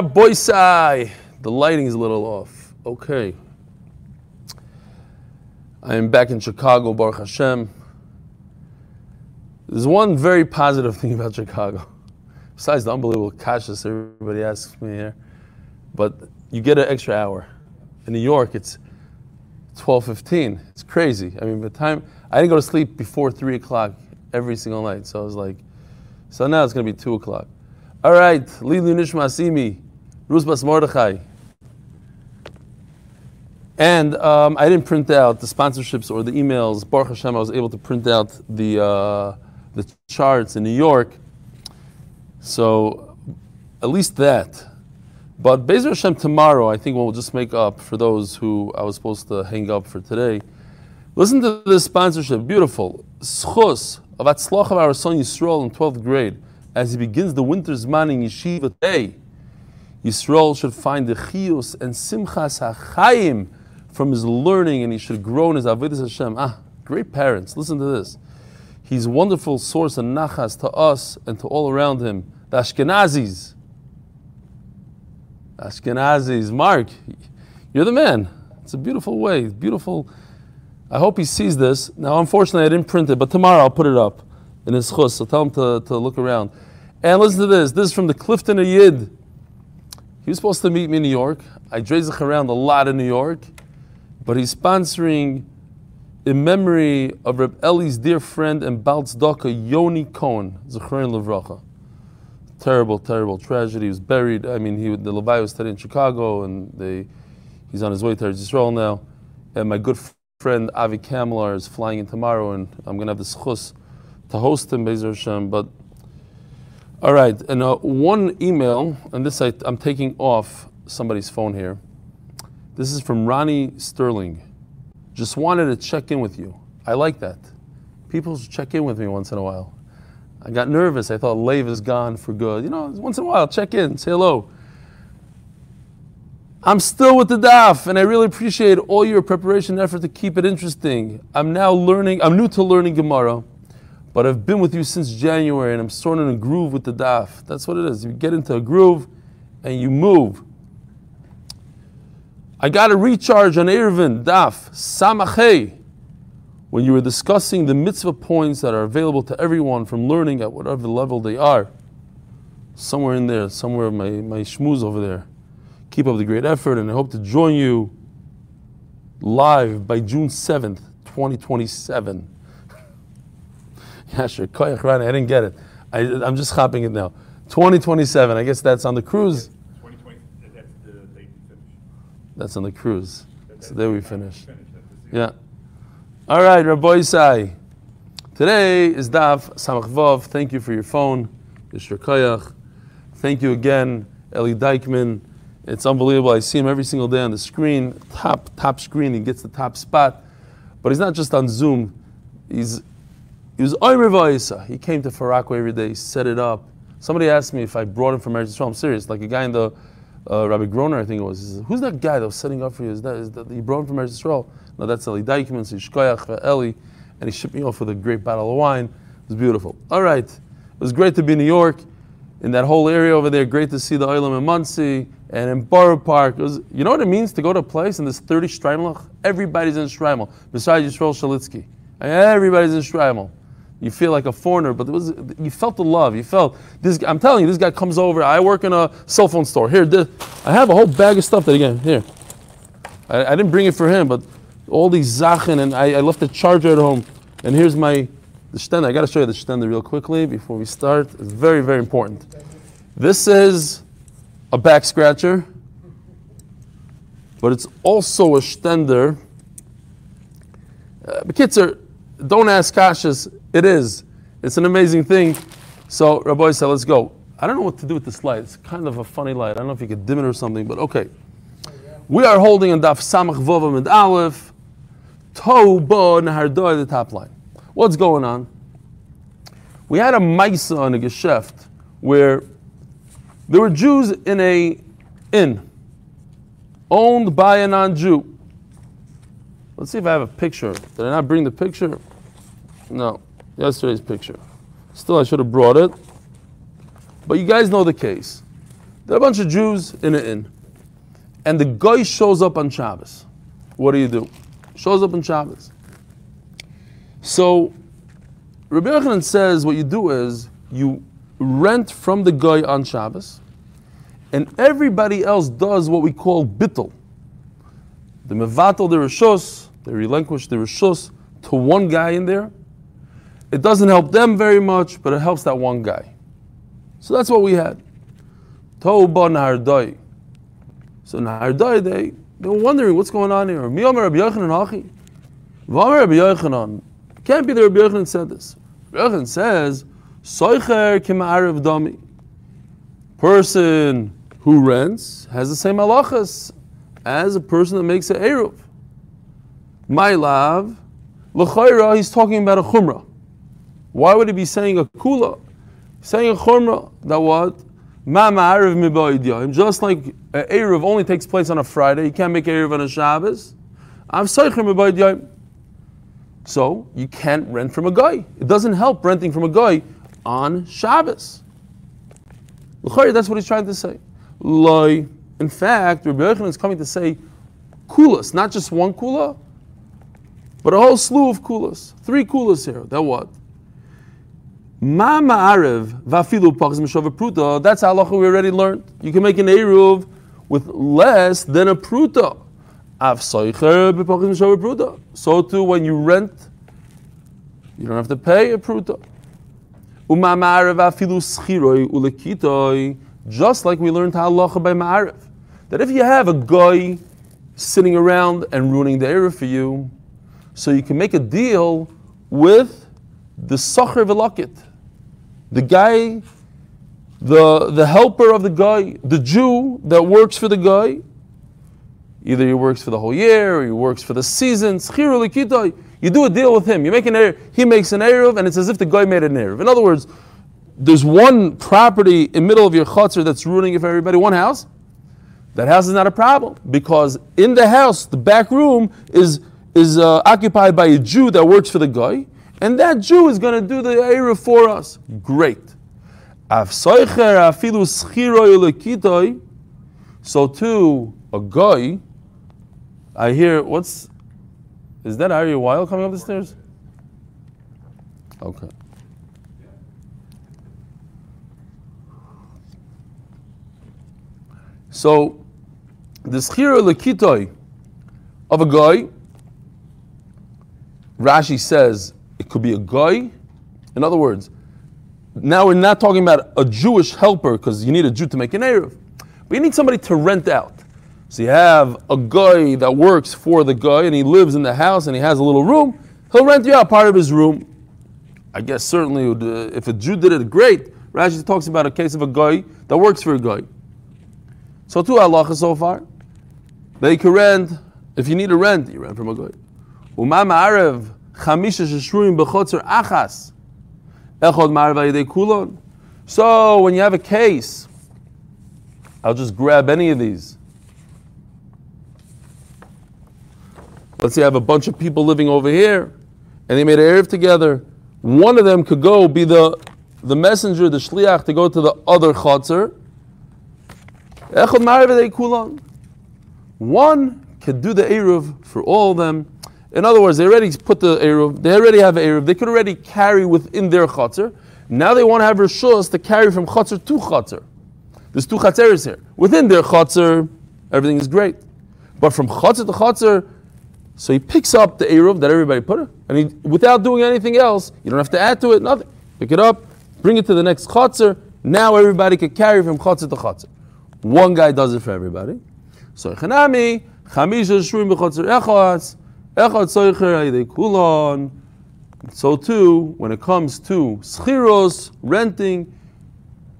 Boysai. The lighting is a little off. Okay. I am back in Chicago, Baruch Hashem. There's one very positive thing about Chicago, besides the unbelievable kashas everybody asks me here. But you get an extra hour. In New York, it's 12:15. It's crazy. I mean, the time I didn't go to sleep before three o'clock every single night, so I was like, so now it's gonna be two o'clock. All right, Lilu Nishma Simi, Ruzbas Mordechai. And um, I didn't print out the sponsorships or the emails. Baruch Hashem, I was able to print out the uh, the charts in New York. So at least that. But Bezer Hashem tomorrow, I think we'll just make up for those who I was supposed to hang up for today. Listen to this sponsorship, beautiful. Schus of Atzloch of our son Yisrael in 12th grade, as he begins the winter's man in Yeshiva today. Yisrael should find the chiyus and simchas hachayim from his learning, and he should grow in his avodas Hashem. Ah, great parents! Listen to this. He's a wonderful source of nachas to us and to all around him. The Ashkenazis. Ashkenazis. Mark, you're the man. It's a beautiful way. Beautiful. I hope he sees this. Now, unfortunately, I didn't print it, but tomorrow I'll put it up in his chus. So tell him to, to look around. And listen to this. This is from the Clifton Yid. He was supposed to meet me in New York. I drazech around a lot in New York, but he's sponsoring in memory of Reb Eli's dear friend and Baltzdoka, Yoni Cohen, Zechrein Levracha. Terrible, terrible tragedy. He was buried. I mean, he, the Levi was studied in Chicago, and they, he's on his way to Israel now. And my good friend Avi Kamlar is flying in tomorrow, and I'm going to have the schus to host him, Bezer Hashem. But all right, and uh, one email, and this I, I'm taking off somebody's phone here. This is from Ronnie Sterling. Just wanted to check in with you. I like that. People check in with me once in a while. I got nervous. I thought Lave is gone for good. You know, once in a while, check in, say hello. I'm still with the DAF, and I really appreciate all your preparation and effort to keep it interesting. I'm now learning, I'm new to learning Gemara, but I've been with you since January, and I'm sort of in a groove with the DAF. That's what it is. You get into a groove, and you move. I got a recharge on Eruvin, DAF, Samachay, when you were discussing the mitzvah points that are available to everyone from learning at whatever level they are. Somewhere in there, somewhere my, my shmooze over there. Keep up the great effort, and I hope to join you live by June 7th, 2027. Sure. Koyach Rani, I didn't get it. I, I'm just hopping it now. 2027, I guess that's on the cruise. 2020, uh, that's the date we finish. That's on the cruise. That- So there we finish. Finish, Yeah. All right, Rabbi Isai. Today is Daf Samach Vav. Thank you for your phone, Yishra Koyach. Thank you again, Eli Dykman. It's unbelievable. I see him every single day on the screen, top top screen. He gets the top spot, but he's not just on Zoom. He's he was Omer Va'isa. He came to Far Rockaway every day, set it up. Somebody asked me if I brought him from Eretz Yisrael. I'm serious. Like a guy in the uh, Rabbi Groner, I think it was. He says, Who's that guy that was setting up for you? Is that, is that you brought him from Eretz Yisrael? No, that's Eli Dykman. So Shkoyach Eli, and he shipped me off with a great bottle of wine. It was beautiful. All right, it was great to be in New York, in that whole area over there. Great to see the Olam in Monsey and in Borough Park. Was, you know what it means to go to a place and there's 30 Shtreimlach? Everybody's in Shtreimel, besides Yisrael Shalitsky. Everybody's in Shtreimel. You feel like a foreigner, but it was you felt the love. You felt this. I'm telling you, this guy comes over. I work in a cell phone store. Here, this, I have a whole bag of stuff that again here. I, I didn't bring it for him, but all these zachen, and I, I left the charger at home. And here's my the stender. I got to show you the stender real quickly before we start. It's very, very important. This is a back scratcher, but it's also a stender. Uh, Bekitzer, don't ask kashas. It is. It's an amazing thing. So Rabbi said, let's go. I don't know what to do with this light. It's kind of a funny light. I don't know if you could dim it or something, but okay. We are holding on Daf Samach Vovim and Aleph, To Bo the top line. What's going on? We had a Maisa on a Geschäft where there were Jews in a inn owned by a non-Jew. Let's see if I have a picture. Did I not bring the picture? No, yesterday's picture. Still, I should have brought it. But you guys know the case. There are a bunch of Jews in an inn, and the guy shows up on Shabbos. What do you do? Shows up on Shabbos. So Rabbi Yochanan says what you do is you rent from the guy on Shabbos, and everybody else does what we call bittel. The mevatel the rishos, they relinquish the rishos to one guy in there. It doesn't help them very much, but it helps that one guy. So that's what we had. Toba. So Nahardai, they, they were wondering what's going on here. Mi Omer Rabbi Yochanan Hachi. V'Omer Rabbi Yochanan. Can't be the Rabbi Yochanan said this. Rabbi Yochanan says, Soicher dami. Person who rents has the same halachas as a person that makes an eruv. My love, l'chayra, he's talking about a chumrah. Why would he be saying a kula? Saying a chumrah that what? Just like an eruv only takes place on a Friday, you can't make eruv on a Shabbos. So you can't rent from a guy. It doesn't help renting from a guy on Shabbos. That's what he's trying to say. Loi. In fact, Rabbi Yochanan is coming to say kulas, not just one kula, but a whole slew of kulas. Three kulas here. That what? Ma ma'arev vafilu pachas mishov pruta. That's halacha we already learned. You can make an eruv with less than a pruta. Av soicher b'pachas mishov pruta. So too, when you rent, you don't have to pay a pruta. Uma ma'arev afilu schiroi ulekitoi. Just like we learned halacha by ma'arev, that if you have a guy sitting around and ruining the eruv for you, so you can make a deal with the sacher velakit, the guy, the the helper of the guy, the Jew that works for the guy. Either he works for the whole year, or he works for the season. You do a deal with him. You make an eruv, he makes an eruv, and it's as if the guy made an eruv. In other words, there's one property in middle of your chutzner that's ruining it for everybody, one house. That house is not a problem because in the house, the back room is is uh, occupied by a Jew that works for the guy, and that Jew is going to do the eruv for us. Great. So too, a guy. I hear what's is that Ari Weil coming up the stairs? Okay. So, the schira lekitoi of a guy, Rashi says it could be a guy. In other words, now we're not talking about a Jewish helper because you need a Jew to make an Erev, but you need somebody to rent out. So you have a guy that works for the guy and he lives in the house and he has a little room, he'll rent you out part of his room. I guess certainly would, uh, if a Jew did it, great. Rashi talks about a case of a guy that works for a guy. So two halachas so far. They can rent, if you need a rent, you rent from a guy. Uma ma'arev chamisha sheshruim b'chotzer achas. Echod ma'arev ayidei kulon. So when you have a case, I'll just grab any of these. Let's say I have a bunch of people living over here, and they made an Erev together. One of them could go be the, the messenger, the shliach, to go to the other chotzer. Echad ma'arev kulon. One could do the Eruv for all of them. In other words, they already put the Eruv, they already have Eruv, they could already carry within their Chatzar. Now they want to have Rishos to carry from Chatzar to Chatzar. There's two Chatzeres here. Within their Chatzar, everything is great. But from Chatzar to Chatzar, so he picks up the Eruv that everybody put it, and he, without doing anything else, you don't have to add to it, nothing. Pick it up, bring it to the next Chatzar, now everybody can carry from Chatzar to Chatzar. One guy does it for everybody. So Chanami, Chamisha Shruim B'chotzer Echotz, So too, when it comes to schiros, renting,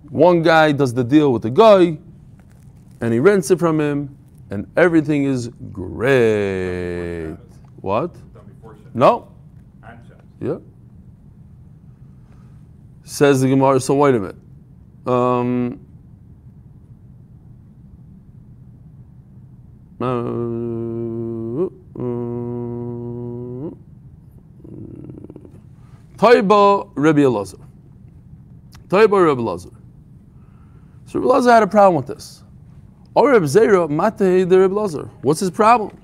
one guy does the deal with the guy, and he rents it from him, and everything is great. What? No. Yeah. Says the Gemara. So wait a minute. Um, uh, uh, Taiba Rebbe Elazar. Taiba Rebbe Elazar. So Rabbi Elazar had a problem with this. Or Reb Zera, Matei de Reb Lazar. What's his problem?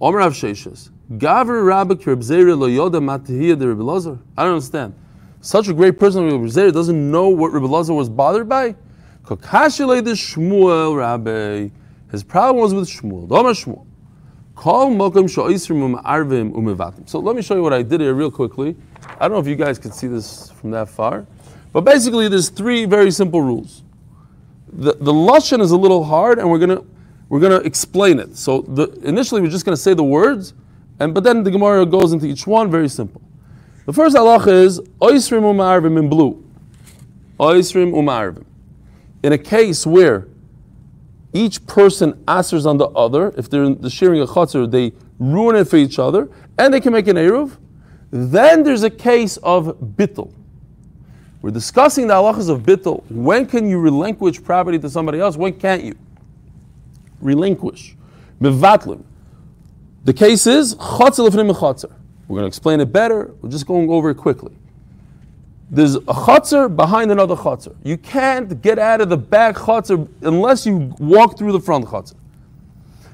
Omer Rav Sheshes. Gaver Rabbik Reb Zera lo yoda matehiyah de Reb Lazar. I don't understand. Such a great person, Reb Zera, doesn't know what Reb Elazar was bothered by? Kokashile the Shmuel Rabbi. His problem was with Shmuel. Omer Shmuel. Um arvim um Umevatim. So let me show you what I did here real quickly. I don't know if you guys can see this from that far. But basically, there's three very simple rules. The, the Lashon is a little hard, and we're going to we're gonna explain it. So the, initially, we're just going to say the words, and but then the Gemara goes into each one, very simple. The first halacha is Oisrim Umarvim in blue. Oisrim Umarvim. In a case where each person answers on the other. If they're in the sharing a chutzner, they ruin it for each other, and they can make an eruv. Then there's a case of bittul. We're discussing the halachas of bittul. When can you relinquish property to somebody else? When can't you? Relinquish. Mevatlim. The case is chotzer lefnim chotzer. We're going to explain it better. We're just going over it quickly. There's a chotzer behind another chotzer. You can't get out of the back chotzer unless you walk through the front chotzer.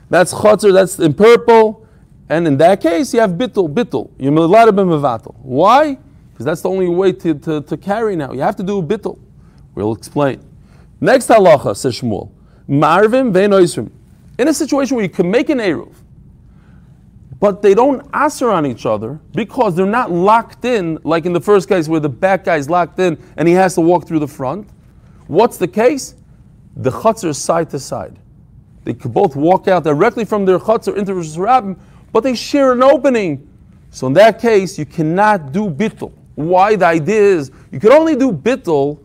That's chotzer, that's in purple. And in that case, you have bittul, bittul. You're allowed to be mevatel. Why? Because that's the only way to, to, to carry now. You have to do bittul. We'll explain. Next halacha, says Shmuel. Marvim ve'noisrim. In a situation where you can make an eruv, but they don't answer on each other because they're not locked in, like in the first case where the back guy is locked in and he has to walk through the front. What's the case? The chutzner are side to side. They could both walk out directly from their chutzner into Rosh Hashanah, but they share an opening. So in that case, you cannot do bittul. Why? The idea is you could only do bittul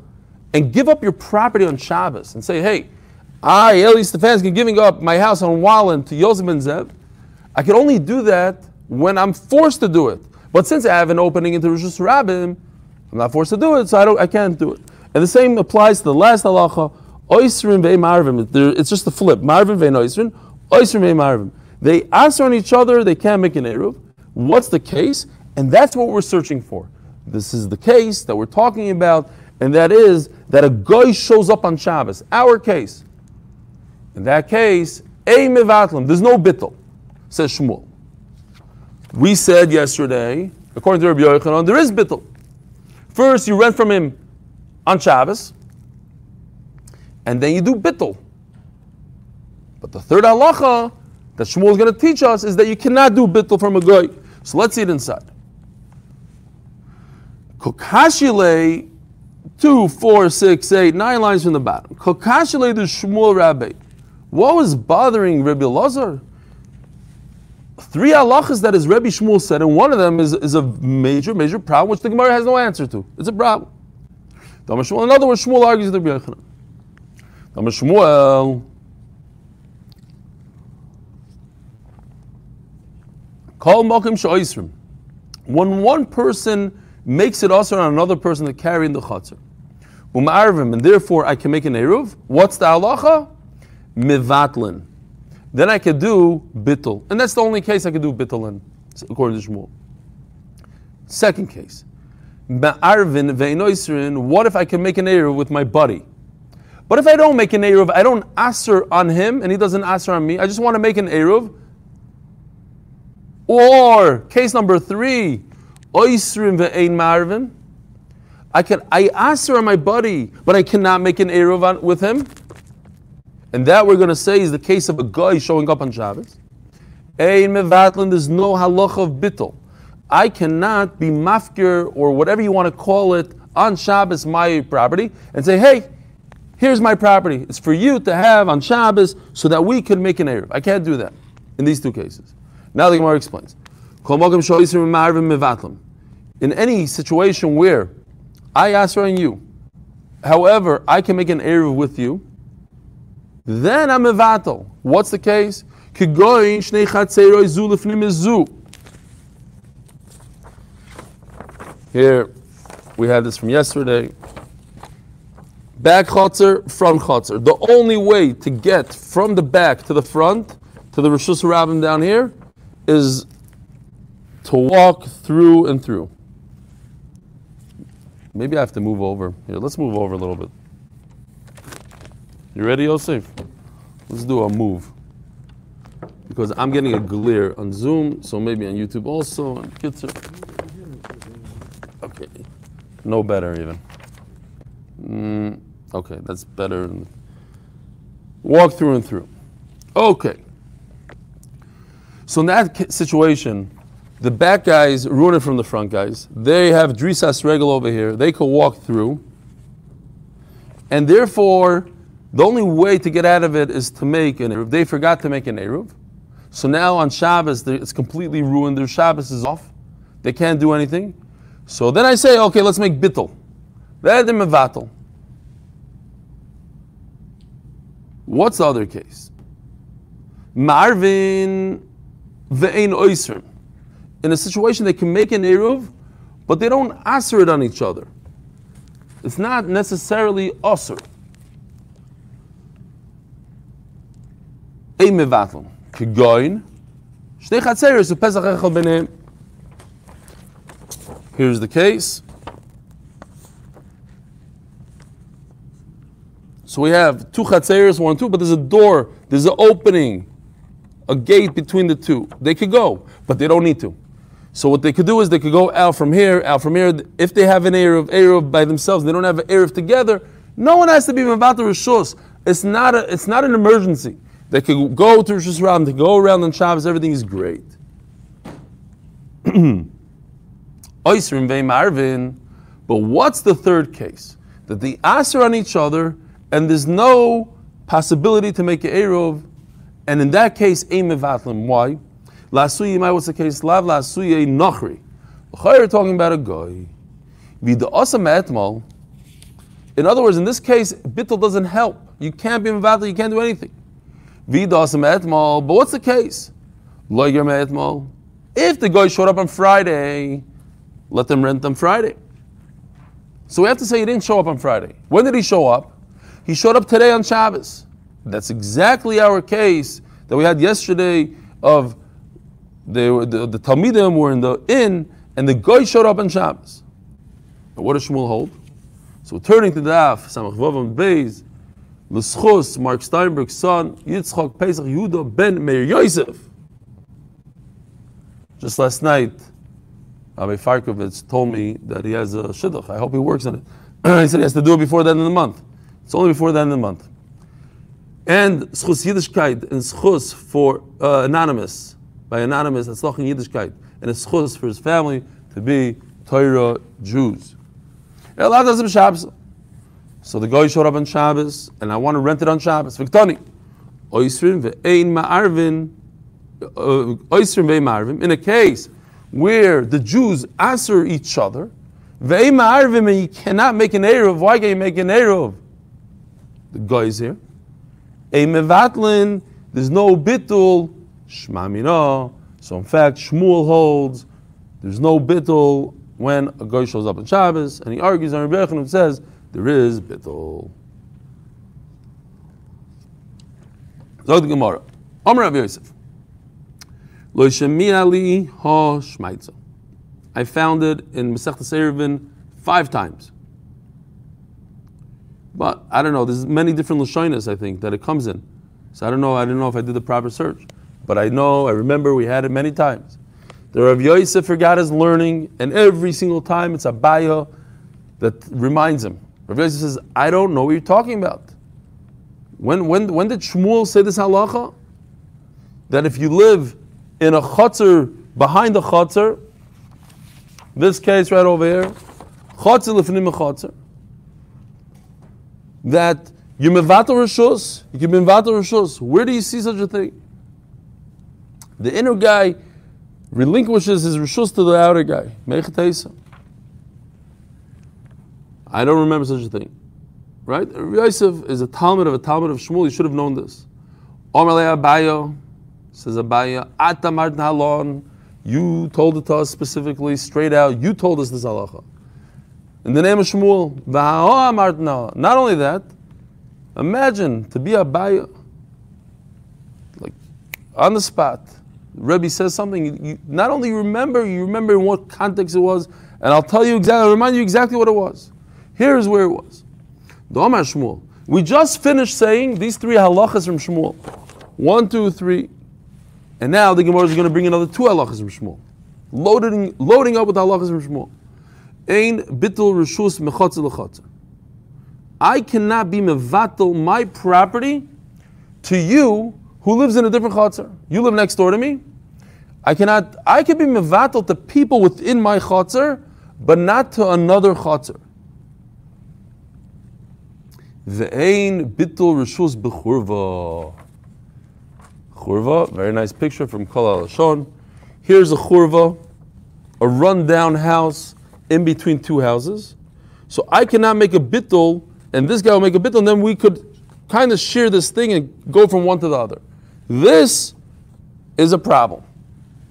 and give up your property on Shabbos and say, hey, I, Eli Stefansky, giving up my house on Wallen to Yosef Ben Zev. I can only do that when I'm forced to do it. But since I have an opening into Rosh Hashanah, I'm not forced to do it, so I, don't, I can't do it. And the same applies to the last halacha, oisrim ve marvim. It's just the flip. Marvim ve oisrim, oisrim ve marvim. They answer on each other, they can't make an eruv. What's the case? And that's what we're searching for. This is the case that we're talking about, and that is that a guy shows up on Shabbos. Our case. In that case, a mivatlim. There's no bittel, says Shmuel. We said yesterday, according to Rabbi Yochanan, there is bittul. First, you rent from him on Shabbos, and then you do bittul. But the third halacha that Shmuel is going to teach us is that you cannot do bittul from a guy. So let's see it inside. Kokashile, two, four, six, eight, nine lines from the bottom. Kokashile the Shmuel Rabbi. What was bothering Rabbi Lazar? Three halachas that his Rabbi Shmuel said, and one of them is, is a major, major problem, which the Gemara has no answer to. It's a problem. In other words, Shmuel argues with Rabbi Yochanan. Shmuel. Call Mokim Sha'isrim. When one person makes it also on another person to carry in the chatzar. Umarvim, and therefore I can make an eruv. What's the halacha? Mivatlin. Then I could do bittul. And that's the only case I could do bittul in, according to Shmuel. Second case. Ma'arvin ve'inoisrin, what if I can make an eruv with my buddy? But if I don't make an eruv, I don't answer on him and he doesn't answer on me. I just want to make an eruv. Or case number three, oisrim ve'ein marvin. I can I answer on my buddy, but I cannot make an eruv with him. And that we're going to say is the case of a guy showing up on Shabbos. Ein mevatlin, there's no halacha of bittul. I cannot be mafkir or whatever you want to call it on Shabbos my property and say, hey, here's my property. It's for you to have on Shabbos so that we can make an Erev. I can't do that in these two cases. Now the Gemara explains. In any situation where I ask on you, however, I can make an Erev with you, then I'm mevatel. What's the case? Here, we had this from yesterday. Back chotzer, front chotzer. The only way to get from the back to the front, to the Rishus Rabbim down here, is to walk through and through. Maybe I have to move over. Here, let's move over a little bit. You ready, Yosef? Let's do a move. Because I'm getting a glare on Zoom, so maybe on YouTube also. on. Okay. No better, even. Mm, okay, that's better. Walk through and through. Okay. So in that situation, the back guys ruin it from the front guys. They have drisas regal over here. They could walk through. And therefore, the only way to get out of it is to make an Eruv. They forgot to make an Eruv. So now on Shabbos, it's completely ruined. Their Shabbos is off. They can't do anything. So then I say, okay, let's make bittel. Then the mevatel. What's the other case? Marvin ve'ein oisrim. In a situation they can make an eruv, but they don't answer it on each other. It's not necessarily osir. Ein mevatel. Kegoin. Shnei chatzeres u'pesach echel b'neim. Here's the case. So we have two chatzeres, one, two, but there's a door, there's an opening, a gate between the two. They could go, but they don't need to. So what they could do is they could go out from here, out from here. If they have an Erev, Erev by themselves, they don't have an Erev together, no one has to be the Rishus. It's not, a, it's not an emergency. They could go to Rishus Ram, they go around on Shabbos, everything is great. But what's the third case? That they answer on each other and there's no possibility to make an Erev. And in that case, a mevatlim. Why? Lasuyi, what's the case? Lav lasuyi nochri. You're talking about a guy. In other words, in this case, bittul doesn't help. You can't be mevatlim, you can't do anything. Vida osam etmal. But what's the case? Loiger etmal. If the guy showed up on Friday, let them rent them Friday. So we have to say he didn't show up on Friday. When did he show up? He showed up today on Shabbos. That's exactly our case that we had yesterday of the, the, Talmidim were in the inn and the guy showed up on Shabbos. But what does Shmuel hold? So turning to the Daf, Samach Vavam Beis, L'schus, Mark Steinberg's son, Yitzchak Pesach Yehuda ben Meir Yosef. Just last night, Rabbi Farkovitz told me that he has a shidduch. I hope he works on it. he said he has to do it before the end of the month. It's only before the end of the month. And schus Yiddishkeit and schus for uh, anonymous, by anonymous, that's in Yiddishkeit, and a schus for his family to be Torah Jews. It Shabbos. So the guy showed up on Shabbos, and I want to rent it on Shabbos. Viktani. Oisrin ve'ein ma'arvin. uh, Oisrin. In a case where the Jews answer each other, ve'ein ma'arvin, and you cannot make an Erev. Why can't you make an Erev? The guy is here. A mevatlin, there's no bitul, shmamina. So in fact, Shmuel holds there's no bitul when a guy shows up on Shabbos, and he argues on Rebbe and says there is bitul. Zog the Gemara. Amr Rav Yosef. Lo ali ha shmaitza. I found it in Masechtas Eruvin five times. But I don't know. There's many different lashonas I think that it comes in. So I don't know. I don't know if I did the proper search, but I know. I remember we had it many times. The Rav Yosef forgot his learning, and every single time it's a baya that reminds him. Rav Yosef says, "I don't know what you're talking about." When when when did Shmuel say this halacha? That if you live in a chutzner behind a chutzner, this case right over here, chutzner lifnim a chutzner that you mevatel rishus, you can mevatel rishus. Where do you see such a thing? The inner guy relinquishes his rishus to the outer guy. Mechatesa. I don't remember such a thing. Right? Yosef is a Talmud of a Talmud of Shmuel. You should have known this. Omer le Abayo says Abayo, Atamart halon. You told it to us specifically, straight out. You told us this halacha. In the name of Shmuel. Not only that, imagine to be a baya, like on the spot. Rebbe says something. You, you, not only remember, you remember in what context it was, and I'll tell you exactly. I'll remind you exactly what it was. Here's where it was. The Omar Shmuel, We just finished saying these three halachas from Shmuel. One, two, three. And now the Gemara is going to bring another two halachas from Shmuel. Loading, loading up with halachas from Shmuel. Ein bitul rishus lechatzer. I cannot be mevatel my property to you who lives in a different chatzar. You live next door to me. I cannot. I can be mevatel to people within my chatzar, but not to another chatzar. Ve'ein bitul rishus bechurva. Churva, very nice picture from Kol Halashon. Here's a churva, a rundown house in between two houses. So I cannot make a bittul, and this guy will make a bittul, and then we could kind of share this thing and go from one to the other. This is a problem.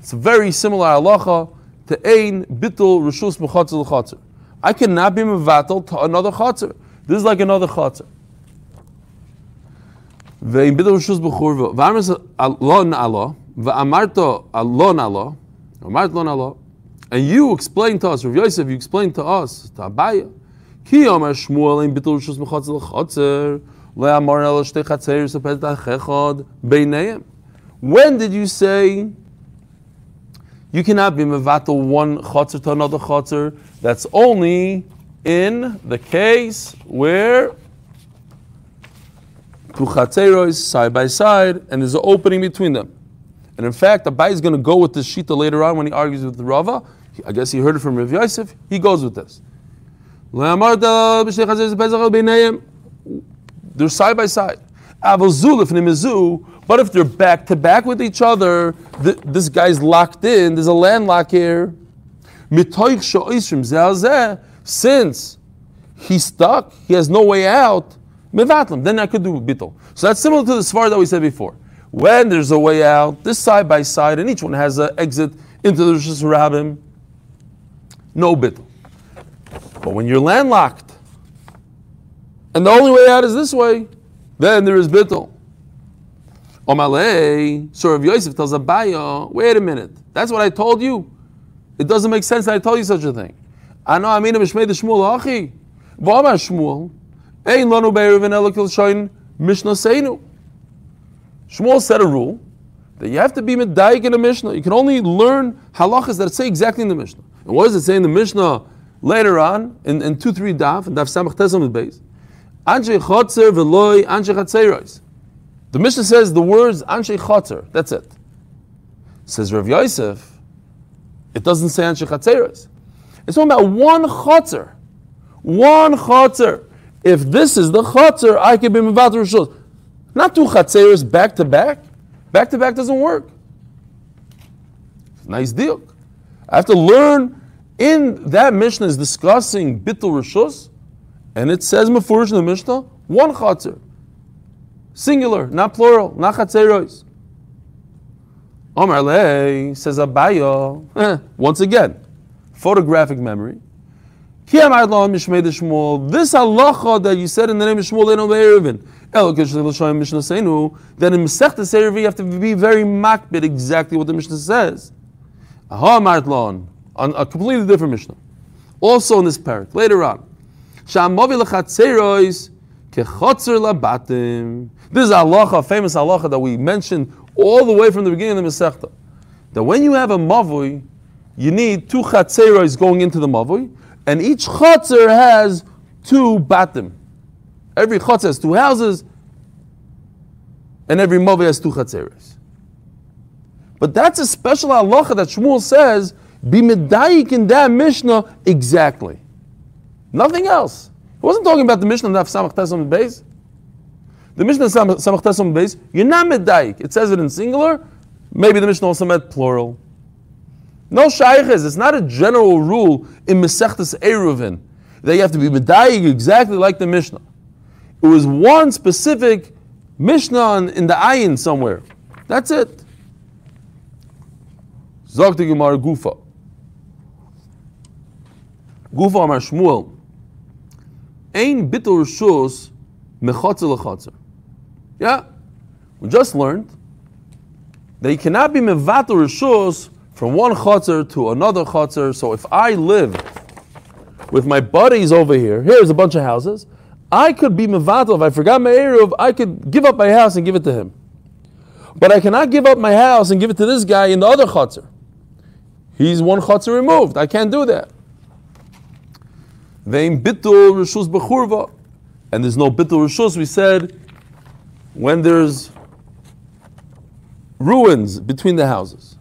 It's very similar halacha to ein bittul rishus mechatzer l'chatzer. I cannot be mevatel to another chatzer. This is like another chatzer. ואם ביטל רשוס בחורבו, ואמרס לא נעלו, ואמרת לא נעלו, אמרת לא נעלו, and you explain to us, Rav Yosef, you explain to us, to Abaya, כי אומר שמואל אם ביטל רשוס מחוצר לחוצר, לא אמר אלא שתי חצר ספד אחד ביניהם. When did you say you cannot be mevatel one chotzer to another chotzer? That's only in the case where two chatzeros side by side, and there's an opening between them. And in fact, Abai is going to go with this shita later on when he argues with Rava. I guess he heard it from Rav Yosef. He goes with this. They're side by side. But if they're back to back with each other, th- this guy's locked in. There's a landlock here. Since he's stuck, he has no way out. Mevatlim, then I could do bittul. So that's similar to the svar that we said before. When there's a way out, this side by side, and each one has an exit into the Rosh Rabbim, no bittul. But when you're landlocked, and the only way out is this way, then there is bittul. Omalei, so Rav Yosef tells Abaya, wait a minute, that's what I told you. It doesn't make sense that I told you such a thing. I know, I mean, Mishmei the Shmuel Achi. V'amar Shmuel, Ein lanu be'eruvin elokil shoyin Mishnah Seinu. Shmuel said a rule that you have to be medayik in a Mishnah. You can only learn halachas that say exactly in the Mishnah. And what does it say in the Mishnah later on in, in 2 3 daf, and daf samach tesam with base? Anshe chotzer veloy anshe chatzeros. The Mishnah says the words anshe chotzer. That's it. Says Rav Yosef, it doesn't say anshe chatzeros. It's talking about one chotzer. One chotzer. If this is the chotzer, I can be mevater rishos. Not two chatzeros back to back. Back to back doesn't work. Nice deal. I have to learn. In that Mishnah is discussing bittul rishos, and it says mefurish in the Mishnah one chatzer, singular, not plural, not chatzeros. Omar Le says Abaya. Once again, photographic memory. This halacha that you said in the name of Shmuel Eno Be'erevin, then in Masechta Seir you have to be very makbid exactly what the Mishnah says. On a completely different Mishnah. Also in this parak, later on. This is a halacha, a famous halacha that we mentioned all the way from the beginning of the Masechta. That when you have a mavui, you need two chatzerois going into the mavui, and each chotzer has two batim. Every chotzer has two houses, and every mavui has two chatzeros. But that's a special halacha that Shmuel says, be medayik in that Mishnah exactly. Nothing else. He wasn't talking about the Mishnah Daf Samach Tesam base. The Mishnah Samach Tesam base, you're not medayik. It says it in singular. Maybe the Mishnah also meant plural. No shayches. It's not a general rule in Mesechtes Eruvin that you have to be medayik exactly like the Mishnah. It was one specific Mishnah in the ayin somewhere. That's it. Zog the Gemara Gufa. Gufa Amar Shmuel. Ein bitul rishus mechatzer lechatzer. Yeah, we just learned that you cannot be mevatel rishus from one chotzer to another chotzer. So if I live with my buddies over here, here's a bunch of houses. I could be mevatel if I forgot my eruv. I could give up my house and give it to him, but I cannot give up my house and give it to this guy in the other chutzner. He's one chutzner removed. I can't do that. Vein bitul rishus bechurva, and there's no bitul rishus. We said when there's ruins between the houses.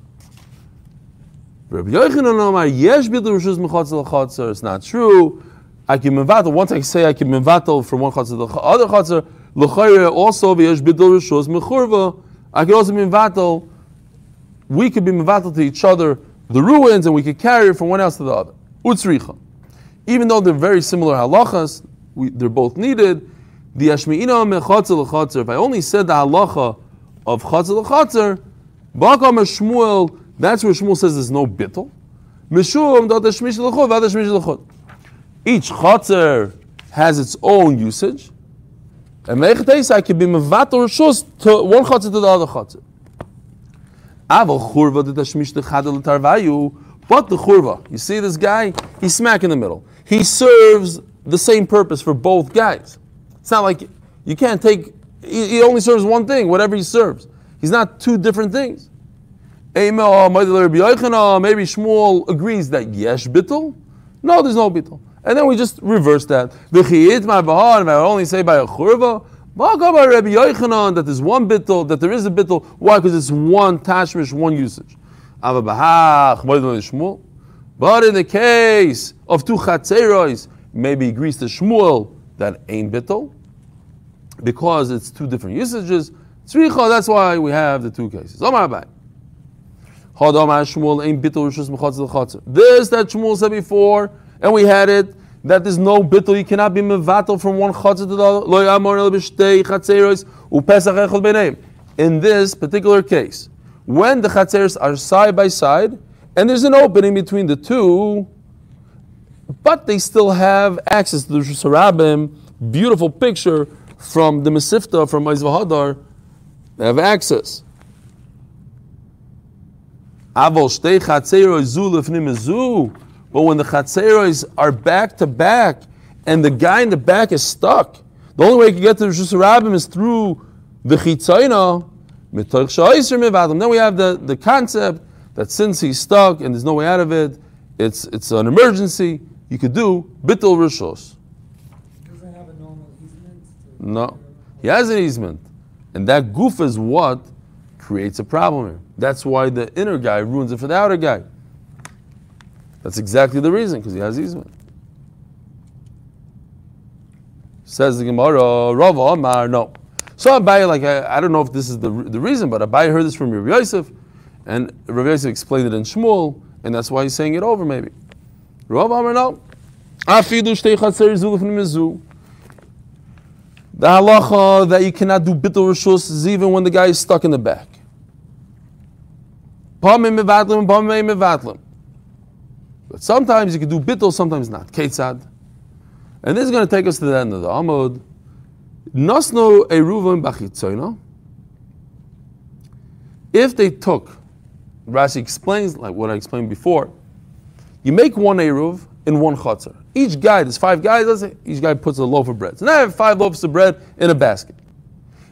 Rabbi Yochanan Omar, yesh bitul rishus mechatzel l'chatzer. It's not true. I can mevatel. Once I say I can mevatel from one chatzer to the other chatzer, l'chayre also yesh bitul rishus mechurva. I can also mevatel. We could be mevatel to each other the ruins, and we could carry it from one house to the other. Utzricha. Even though they're very similar halachas, we, they're both needed. The Ashmi'ina mechatzer l'chatzer. If I only said the halacha of chatzer l'chatzer, Bakam Shmuel, that's where Shmuel says there's no bittel. Um, L'chot. Each chatzer has its own usage. And I can be mevat or shus to one chatzer to the other chatzer. Aval churva that shmish l'chadel l'tarvayu, but the churva, you see this guy? He's smack in the middle. He serves the same purpose for both guys. It's not like you can't take, he only serves one thing, whatever he serves. He's not two different things. Ah, ah, maybe Shmuel agrees that yesh bittul. No, there's no bittul. And then we just reverse that. V'chiyit my bahar, and I only say by a churva. Rabbi Yochanan that there's one bittul, that there is a bittul. Why? Because it's one tashmish, one usage. But in the case of two chatzeros, maybe agrees to Shmuel that ain't bittul, because it's two different usages. Tzricha, that's why we have the two cases. Omar. This that Shmuel said before, and we had it, that there's no bittul, you cannot be mevatel from one chatzah to the other. In this particular case, when the chatzeros are side by side, and there's an opening between the two, but they still have access to the Sarabim, beautiful picture from the Mesifta, from Hadar, they have access. But when the chatzeros are back to back and the guy in the back is stuck, the only way you can get to the Rishus Rabbim is through the chitzayna. Then we have the, the concept that since he's stuck and there's no way out of it, it's, it's an emergency, you could do bittul rishos. Does it have a normal easement? No. He has an easement. And that goof is what creates a problem here. That's why the inner guy ruins it for the outer guy. That's exactly the reason, because he has easement. Says the Gemara, Rav Omar, no. So Abai, like, I, I don't know if this is the, the reason, but Abai heard this from Rabbi Yosef, and Rabbi Yosef explained it in Shmuel, and that's why he's saying it over, maybe. Rav Omar, no. Afidu shtei. The halacha that you cannot do bittul rishus is even when the guy is stuck in the back. But sometimes you can do bittul, sometimes not. Ketzad. And this is going to take us to the end of the Amud. Nosno eruvim bachitzoino. If they took, Rashi explains, like what I explained before, you make one eruv in one chutzner. Each guy, there's five guys, let's say, each guy puts a loaf of bread. So now I have five loaves of bread in a basket.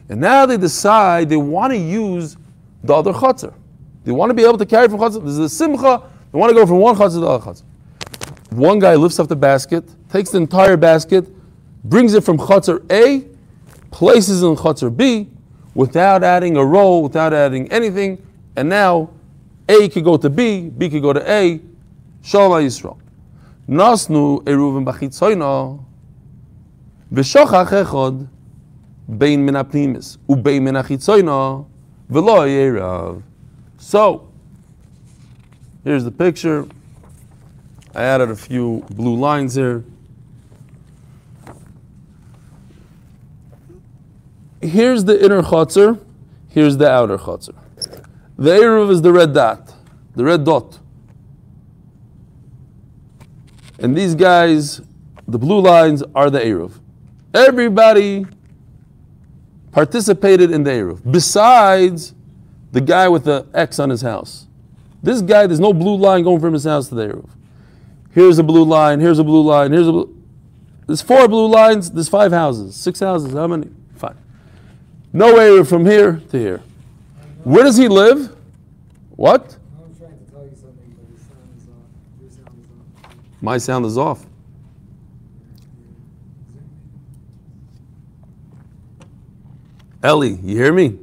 And now they decide they want to use the other chutzner. They want to be able to carry from chutzner. There's a simcha, they want to go from one chutzner to the other chutzner. One guy lifts up the basket, takes the entire basket, brings it from chutzner A, places it in chutzner B, without adding a roll, without adding anything, and now A could go to B, B could go to A, Shalom Yisrael. Eruvim bachitzoyno, v'shochach echod, bein min apnimis, ubein min achitzoyno, v'lo yerav. So, here's the picture. I added a few blue lines here. Here's the inner chotzer, here's the outer chotzer. The Eruv is the red dot, the red dot. And these guys, the blue lines, are the Eruv. Everybody participated in the Eruv, besides the guy with the X on his house. This guy, there's no blue line going from his house to the Eruv. Here's a blue line, here's a blue line, here's a blue. There's four blue lines, there's five houses. Six houses, how many? Five. No area from here to here. Where does he live? What? I'm trying to tell you something, but your sound is off. Your sound is off. My sound is off. Ellie, you hear me?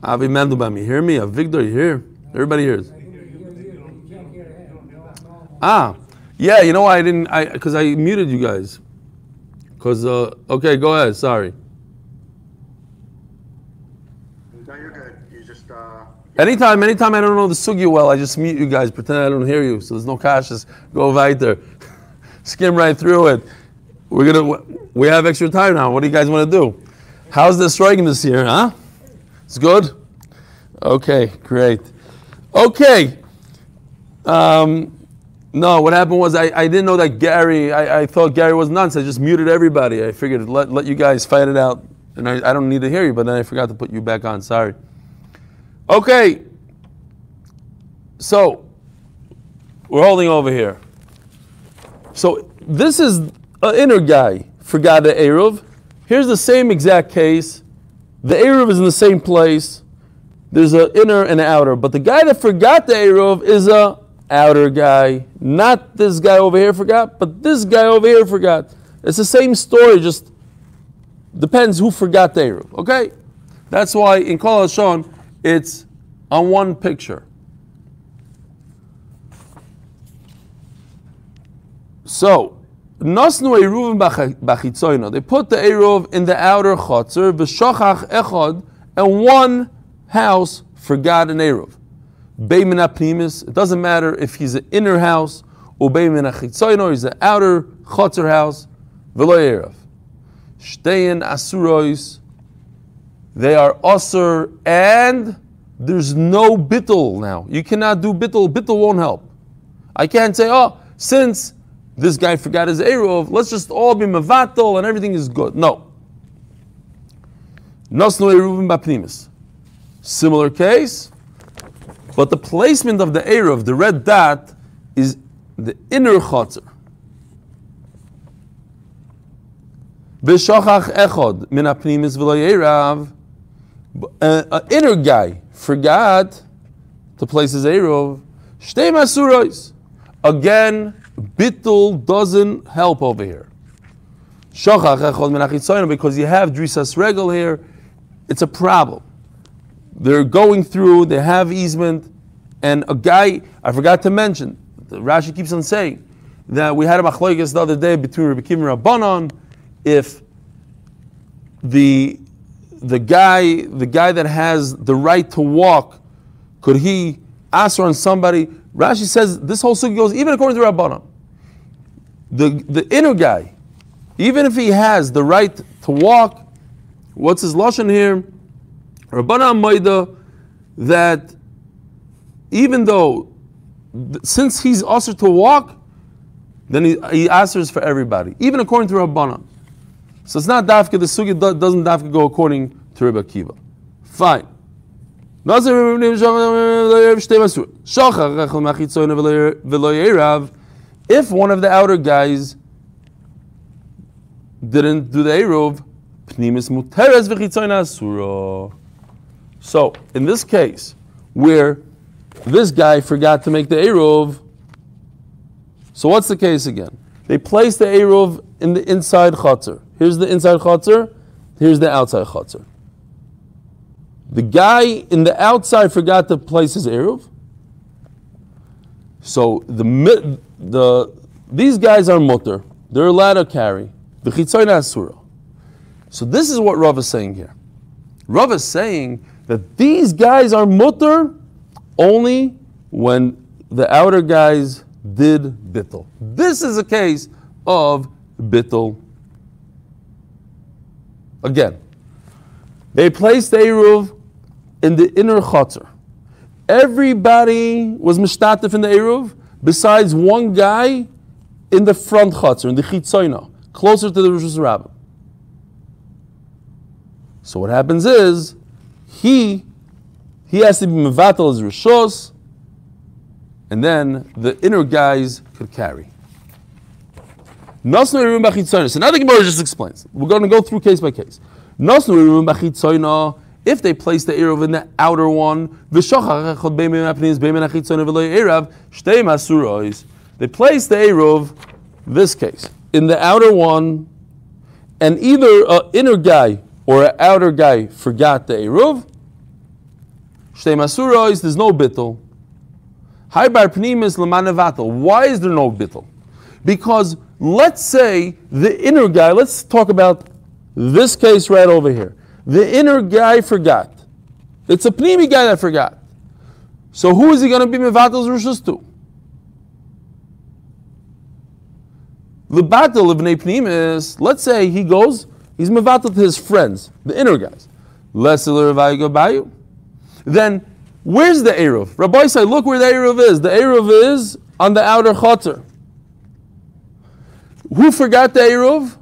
Avi Mendelbaum, you hear me? Avigdor, you hear? Everybody hears. Ah, yeah. You know why I didn't? I because I muted you guys. Cause uh, okay, go ahead. Sorry. No, you're good. You just, uh, Anytime, anytime I don't know the sugya well, I just mute you guys, pretend I don't hear you. So there's no kashas. Go weiter. Skim right through it. We're gonna. We have extra time now. What do you guys want to do? How's the striking this year, huh? It's good. Okay, great. Okay. Um, no, what happened was I, I didn't know that Gary. I, I thought Gary was nuts. I just muted everybody. I figured let let you guys fight it out, and I, I don't need to hear you. But then I forgot to put you back on. Sorry. Okay. So we're holding over here. So this is an inner guy forgot the Eruv. Here's the same exact case. The Eruv is in the same place. There's an inner and an outer. But the guy that forgot the Eruv is a outer guy. Not this guy over here forgot, but this guy over here forgot. It's the same story, just depends who forgot the Eruv. Okay? That's why in Kol Halashon, it's on one picture. So, Nasnu Eruvim b'chitzoyna. They put the Eruv in the outer chotzer, v'shachach echad, and one house forgot an Eruv. Beimin. It doesn't matter if he's an inner house or beimin achitzoyna, he's an outer chotzer house. V'lo Eruv. Shtein asurois. They are usr and there's no bittel now. You cannot do bittel. Bittel won't help. I can't say, oh, since this guy forgot his Eruv, let's just all be Mavatal and everything is good. No. Nosno Eruvim Bapnimis. Similar case, but the placement of the Eruv, the red dot, is the inner chotzer. B'shachach echod min apnimis v'lo. An inner guy forgot to place his Eruv. Shtei masuros. Again, Bittul doesn't help over here. Because you have drisas regal here, it's a problem. They're going through, they have easement, and a guy, I forgot to mention, Rashi keeps on saying, that we had a machlokes the other day between Rabbi Kim and Rabbanon, if the the guy the guy that has the right to walk, could he ask on somebody? Rashi says this whole sugi goes even according to Rabbanon. The the inner guy, even if he has the right to walk, what's his lashon here? Rabbanan Maida that even though since he's also to walk, then he, he answers for everybody, even according to Rabbanan. So it's not dafka, the sugi doesn't dafka go according to Rebbe Akiva. Fine. If one of the outer guys didn't do the Eruv, pnimis muteres. So, in this case, where this guy forgot to make the Eruv, so what's the case again? They place the Eruv in the inside chotzer. Here's the inside chotzer, here's the outside chotzer. The guy in the outside forgot to place his Eruv. So the the these guys are mutter. They're allowed to carry. The chitzoyna asura. So this is what Rav is saying here. Rav is saying that these guys are mutter only when the outer guys did bittel. This is a case of bittel. Again, they placed Eruv in the inner chotzer. Everybody was mishtatif in the Eruv besides one guy in the front chotzer, in the chitzoyna, closer to the Rosh Rabbah. So what happens is, he he has to be mevatel as rishos, and then the inner guys could carry. Nasnu Eruv Bachitzoyna. So now the Gemara just explains. We're going to go through case by case. Nasnu Eruv Bachitzoyna. If they place the Eruv in the outer one. They place the Eruv, this case, in the outer one, and either an inner guy or an outer guy forgot the masurois, there's no bittel. Why is there no bittel? Because let's say the inner guy, let's talk about this case right over here. The inner guy forgot. It's a pnimi guy that forgot. So who is he going to be mevatel's rishus to? The battle of Pnimis, let's say he goes, he's mevatel to his friends, the inner guys. Then where's the Eruv? Rabbi say, look where the Eruv is. The Eruv is on the outer chotter. Who forgot the Eruv?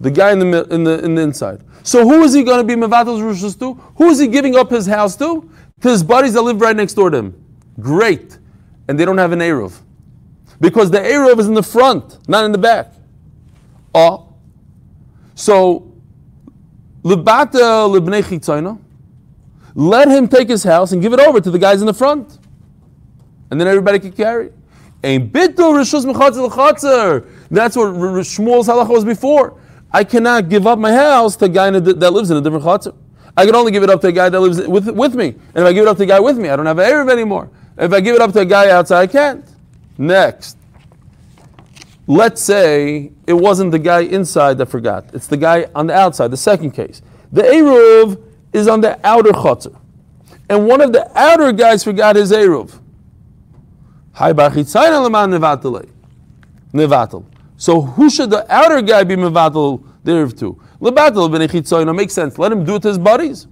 The guy in the, in the, in the inside. So who is he going to be Mevatel's Rishus to? Who is he giving up his house to? To his buddies that live right next door to him. Great. And they don't have an Eruv. Because the Eruv is in the front, not in the back. Oh. So, Libata Libnei let him take his house and give it over to the guys in the front. And then everybody can carry. Ein bitul rishus mechatzer l'chatzer. That's what Shmuel's halacha was before. I cannot give up my house to a guy that lives in a different chatzer. I can only give it up to a guy that lives with, with me. And if I give it up to a guy with me, I don't have an Eruv anymore. If I give it up to a guy outside, I can't. Next. Let's say it wasn't the guy inside that forgot. It's the guy on the outside, the second case. The Eruv is on the outer chutzner. And one of the outer guys forgot his Eruv. So who should the outer guy be mevatel Eruv to? Levatel b'nei chitzayna makes sense. Let him do it to his buddies.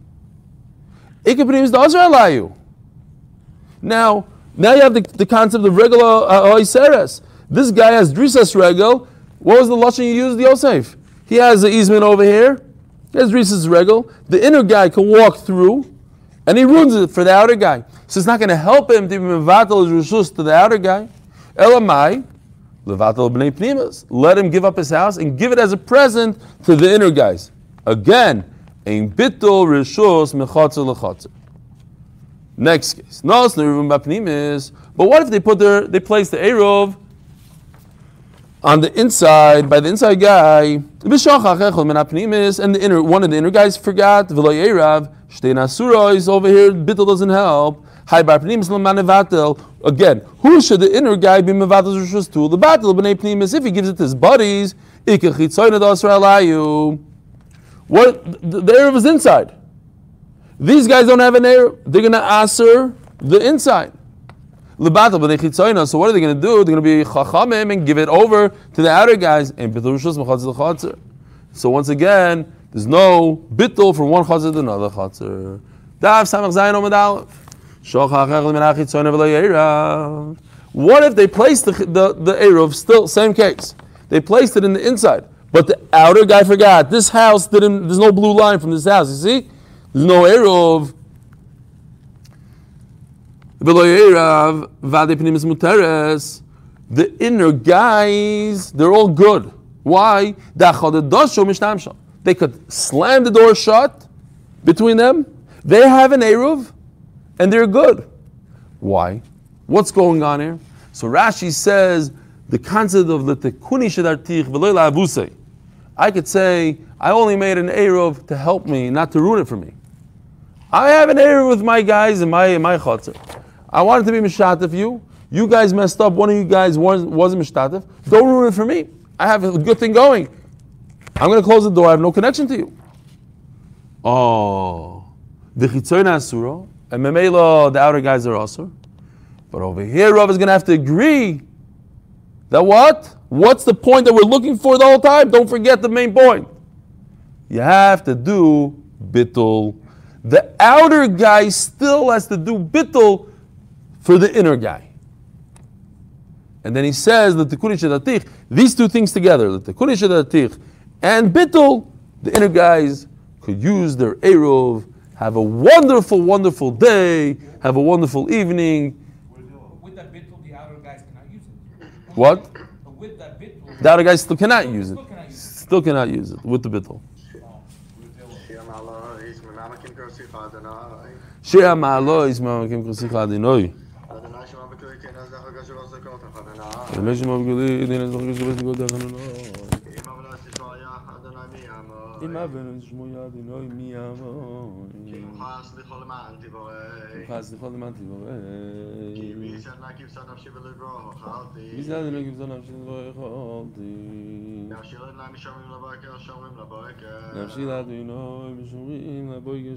Ikaprim is the Azra. Now, now you have the, the concept of regular uh, oiseres. This guy has drisas regel. What was the lashon you used, the Yosef? He has the easement over here. He has drisas regel. The inner guy can walk through, and he ruins it for the outer guy. So it's not going to help him to be mevatel rishus to the outer guy. Elamai, levatel b'nei pnimas. Let him give up his house and give it as a present to the inner guys. Again, ein bittul rishus mechatzer lechatzer. Next case. No, it's neruvim. But what if they put their, they place the Eruv on the inside, by the inside guy, and the inner, one of the inner guys forgot, v'lo Erav, shtei nasura is over here, bittul doesn't help. Again, who should the inner guy be mevatel rishus to? The battle b'nei pnimis, if he gives it to his buddies. What, the, Eruv is inside. These guys don't have an air. They're to answer the inside. So what are they to do? They're to be chachamim and give it over to the outer guys. And. So once again, there's no bittul from one chatzer to another chatzer. Dav samach zayin omad aleph. What if they placed the the, the eruv still same case? They placed it in the inside, but the outer guy forgot. This house didn't. There's no blue line from this house. You see, there's no eruv. The inner guys, they're all good. Why? They could slam the door shut between them. They have an Eruv and they're good. Why? What's going on here? So Rashi says the concept of the tekuni shedartich v'loy. I could say, I only made an Eruv to help me, not to ruin it for me. I have an Eruv with my guys in my, in my chotzer. I wanted to be mishatif you. You guys messed up. One of you guys wasn't, wasn't mishatif. Don't ruin it for me. I have a good thing going. I'm going to close the door. I have no connection to you. Oh, the chitzoyna asuro, and memelo the outer guys are also. But over here, Rav is going to have to agree that what? What's the point that we're looking for the whole time? Don't forget the main point. You have to do bittul. The outer guy still has to do bittul for the inner guy. And then he says that the Shadatik, these two things together, the Tikuni Shadatik and Bittul, the inner guys could use their Eruv, have a wonderful, wonderful day, have a wonderful evening. With that bittul, the outer guys cannot use it. What? With that bittul, That a guy still cannot use it. Still cannot use it with the bittul. Shia Malo, is Mamakim Kursi Adonai. Shea ma'alo is ma'amakim chosicha adinoi. Adonai Shema Bekuri Kenas Decha Gashu Vasa Kota Adonai. V'meshim avguli, din ez v'chus v'es v'god אם אבן אין שמו יד אין אוי מי אמוי כי מוחס לכל מען תיבורי מוחס לכל מען תיבורי כי מי זה אין להגיב זו נפשי ולברו חלתי מי זה אין להגיב זו נפשי ולברו חלתי נפשי לדעת מי שומרים לבוקר שומרים לבוקר נפשי לדעת מי לבוקר שומרים לבוקר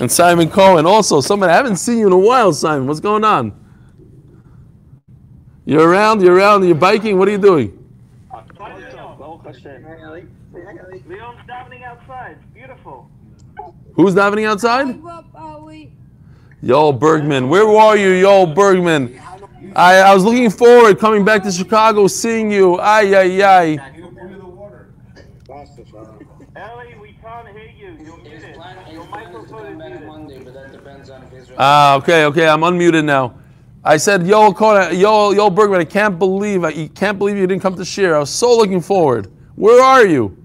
And Simon Cohen, also. Someone I haven't seen you in a while, Simon. What's going on? You're around. You're around. You're biking. What are you doing? Leon's davening outside. Beautiful. Who's davening outside? Yo, Bergman. Where are you, Yo, Bergman? I, I was looking forward coming back to Chicago, seeing you. Ay, ay, ay. Ellie, we can't hear you. You're He's muted. planning, Your he's planning to microphone come is back muted. Monday, but that depends on if Israel. Ah, okay, okay. I'm unmuted now. I said, Yo, Cohen, Yo, Yo, Bergman. I can't believe I can't believe you didn't come to share. I was so looking forward. Where are you?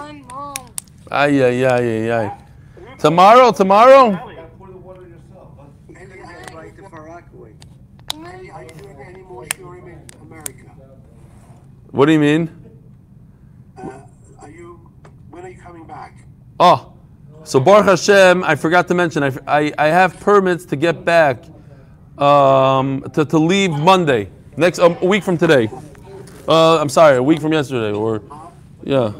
I'm home. Ay, ay, ay, ay, ay. Tomorrow, tomorrow. I invite the Far Rockaway. Are you doing any more shurim in America? What do you mean? Uh, are you, when are you coming back? Oh, so Baruch Hashem, I forgot to mention, I, I, I have permits to get back, um, to, to leave Monday, next, um, a week from today. Uh, I'm sorry, a week from yesterday, or, yeah.